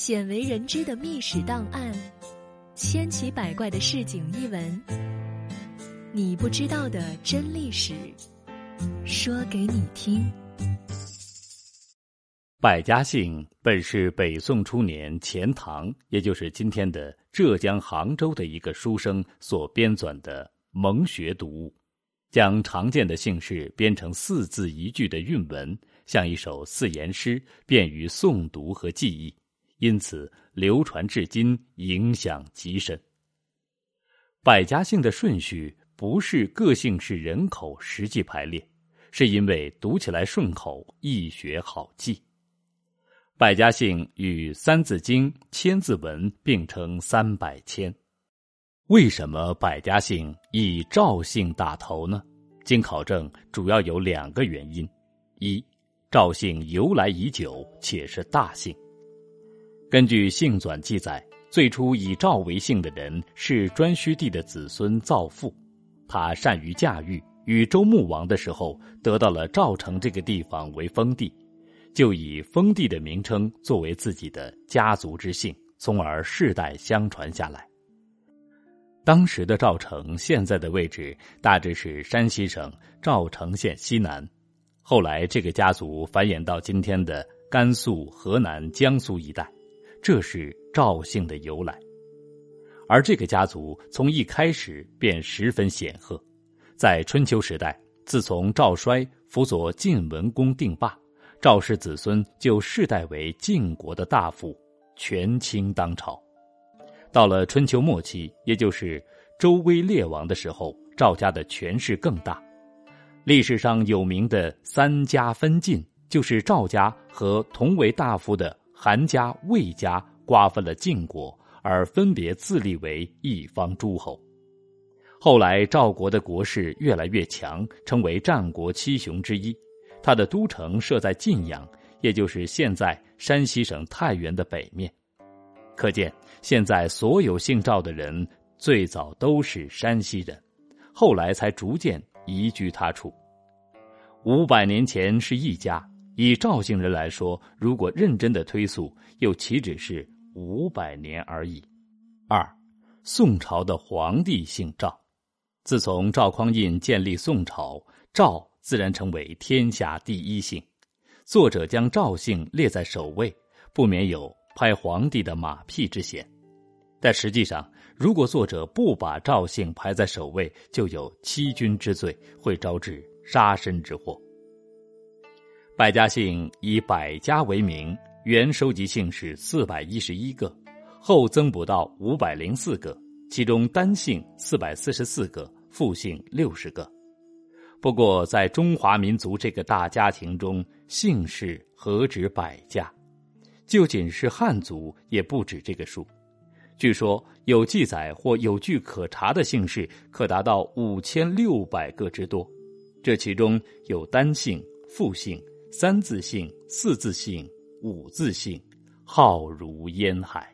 鲜为人知的秘史档案，千奇百怪的市井异闻，你不知道的真历史，说给你听。百家姓本是北宋初年钱塘，也就是今天的浙江杭州的一个书生所编纂的蒙学读物，将常见的姓氏编成四字一句的韵文，像一首四言诗，便于诵读和记忆，因此流传至今，影响极深。百家姓的顺序不是个姓氏人口实际排列，是因为读起来顺口，易学好记。百家姓与《三字经》《千字文》并称三百千。为什么百家姓以赵姓打头呢？经考证，主要有两个原因：一，赵姓由来已久，且是大姓。根据《姓纂》记载，最初以赵为姓的人是颛顼帝的子孙赵父，他善于驾驭，与周穆王的时候得到了赵城这个地方为封地。就以封地的名称作为自己的家族之姓，从而世代相传下来。当时的赵城现在的位置大致是山西省赵城县西南，后来这个家族繁衍到今天的甘肃、河南、江苏一带，这是赵姓的由来。而这个家族从一开始便十分显赫，在春秋时代，自从赵衰辅佐晋文公定霸。赵氏子孙就世代为晋国的大夫，权倾当朝。到了春秋末期，也就是周威烈王的时候，赵家的权势更大。历史上有名的三家分晋，就是赵家和同为大夫的韩家、魏家瓜分了晋国，而分别自立为一方诸侯。后来赵国的国势越来越强，成为战国七雄之一。他的都城设在晋阳，也就是现在山西省太原的北面。可见，现在所有姓赵的人最早都是山西人，后来才逐渐移居他处。五百年前是一家，以赵姓人来说，如果认真的推溯，又岂止是五百年而已？二，宋朝的皇帝姓赵，自从赵匡胤建立宋朝，赵。自然成为天下第一姓，作者将赵姓列在首位，不免有拍皇帝的马屁之嫌。但实际上，如果作者不把赵姓排在首位，就有欺君之罪，会招致杀身之祸。百家姓以百家为名，原收集姓氏四百一十一个，后增补到五百零四个，其中单姓四百四十四个，复姓六十个。不过，在中华民族这个大家庭中，姓氏何止百家？就仅是汉族，也不止这个数。据说有记载或有据可查的姓氏，可达到五千六百个之多。这其中有单姓、复姓、三字性、四字性、五字性，浩如烟海。